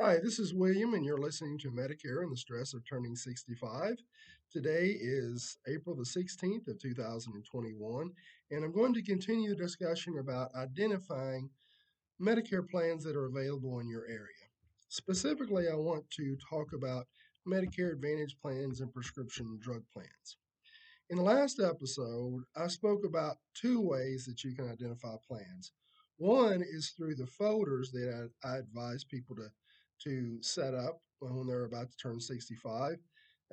Hi, this is William, and you're listening to Medicare and the Stress of Turning 65. Today is April the 16th of 2021, and I'm going to continue the discussion about identifying Medicare plans that are available in your area. Specifically, I want to talk about Medicare Advantage plans and prescription drug plans. In the last episode, I spoke about two ways that you can identify plans. One is through the folders that I, I advise people to to set up when they're about to turn 65.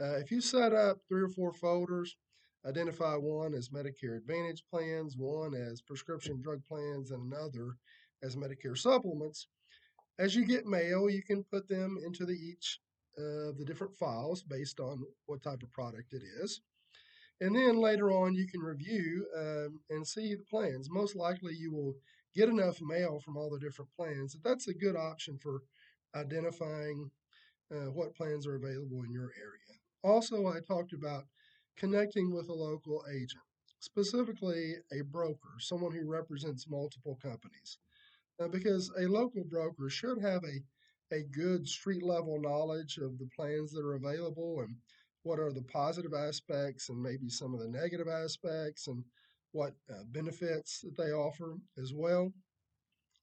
Uh, if you set up three or four folders, identify one as Medicare Advantage plans, one as prescription drug plans, and another as Medicare supplements. As you get mail, you can put them into the each of the different files based on what type of product it is. And then later on, you can review um, and see the plans. Most likely, you will get enough mail from all the different plans that that's a good option for identifying uh, what plans are available in your area. Also, I talked about connecting with a local agent, specifically a broker, someone who represents multiple companies. Uh, because a local broker should have a, a good street level knowledge of the plans that are available and what are the positive aspects and maybe some of the negative aspects and what uh, benefits that they offer as well.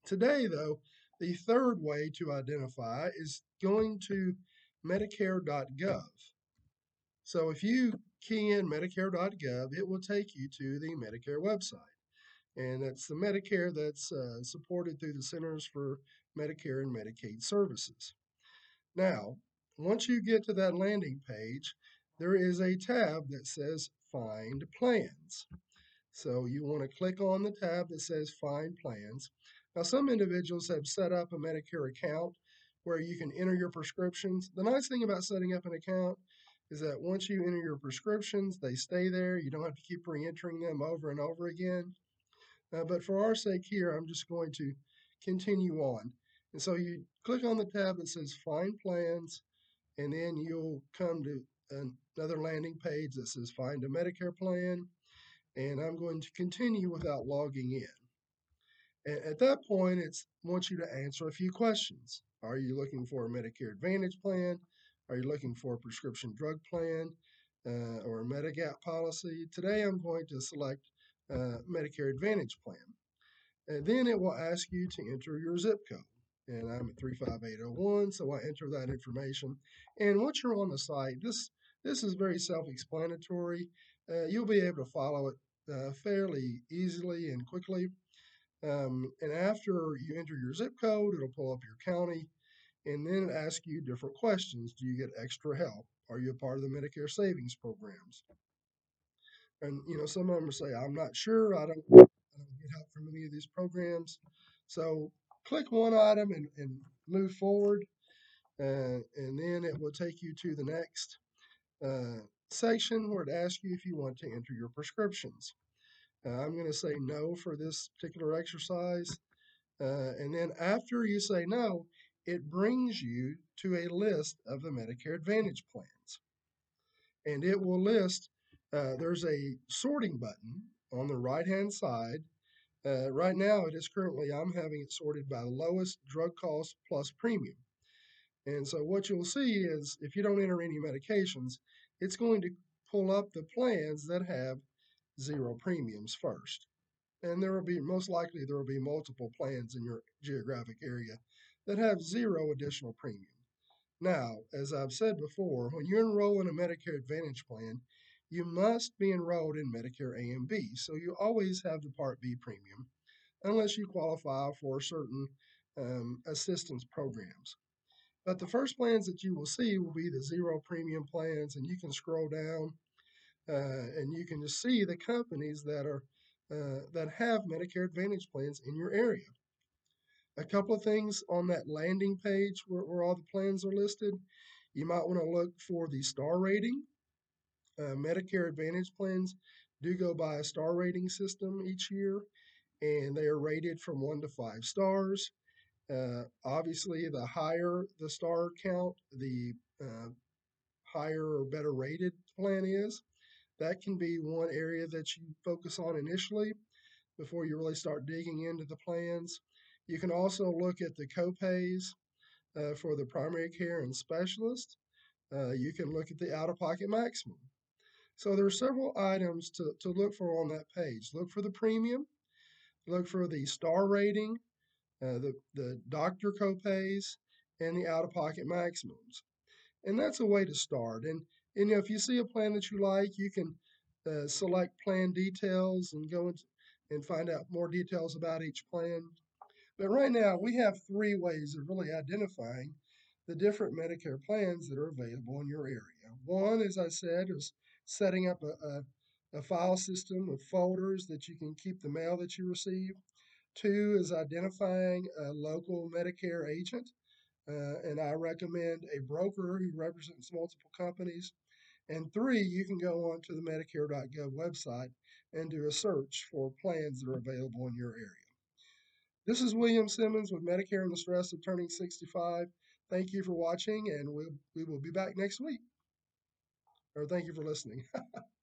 Today, though, the third way to identify is going to Medicare.gov. So if you key in Medicare.gov, it will take you to the Medicare website. And that's the Medicare that's uh, supported through the Centers for Medicare and Medicaid Services. Now, once you get to that landing page, there is a tab that says Find Plans. So you want to click on the tab that says Find Plans. Now, some individuals have set up a Medicare account where you can enter your prescriptions. The nice thing about setting up an account is that once you enter your prescriptions, they stay there. You don't have to keep re entering them over and over again. Uh, but for our sake here, I'm just going to continue on. And so you click on the tab that says Find Plans, and then you'll come to another landing page that says Find a Medicare Plan. And I'm going to continue without logging in. At that point, it wants you to answer a few questions. Are you looking for a Medicare Advantage plan? Are you looking for a prescription drug plan uh, or a Medigap policy? Today, I'm going to select uh, Medicare Advantage plan. And then it will ask you to enter your zip code. And I'm at 35801, so I enter that information. And once you're on the site, this this is very self-explanatory. Uh, you'll be able to follow it uh, fairly easily and quickly. Um, and after you enter your zip code, it'll pull up your county and then it asks you different questions. Do you get extra help? Are you a part of the Medicare savings programs? And you know, some of them say, I'm not sure, I don't, I don't get help from any of these programs. So click one item and, and move forward, uh, and then it will take you to the next uh, section where it asks you if you want to enter your prescriptions. Uh, I'm going to say no for this particular exercise. Uh, and then after you say no, it brings you to a list of the Medicare Advantage plans. And it will list, uh, there's a sorting button on the right hand side. Uh, right now, it is currently, I'm having it sorted by lowest drug cost plus premium. And so what you'll see is if you don't enter any medications, it's going to pull up the plans that have zero premiums first. And there will be, most likely, there will be multiple plans in your geographic area that have zero additional premium. Now, as I've said before, when you enroll in a Medicare Advantage plan, you must be enrolled in Medicare A and B. So you always have the Part B premium, unless you qualify for certain um, assistance programs. But the first plans that you will see will be the zero premium plans, and you can scroll down and you can just see the companies that are uh, that have Medicare Advantage plans in your area. A couple of things on that landing page where, where all the plans are listed. You might want to look for the star rating. Uh, Medicare Advantage plans do go by a star rating system each year, and they are rated from one to five stars. Uh, obviously, the higher the star count, the uh, higher or better rated plan is. That can be one area that you focus on initially before you really start digging into the plans. You can also look at the copays. uh, for the primary care and specialist. Uh, you can look at the out of pocket maximum. So there are several items to, to look for on that page. Look for the premium, look for the star rating, uh, the, the doctor copays, and the out of pocket maximums. And that's a way to start. And, and you know, if you see a plan that you like, you can uh, select plan details and go into, and find out more details about each plan. But right now, we have three ways of really identifying the different Medicare plans that are available in your area. One, as I said, is setting up a, a, a file system with folders that you can keep the mail that you receive. Two is identifying a local Medicare agent, uh, and I recommend a broker who represents multiple companies. And three, you can go on to the Medicare.gov website and do a search for plans that are available in your area. This is William Simmons with Medicare and the Stress of Turning 65. Thank you for watching, and we'll, we will be back next week. Or thank you for listening.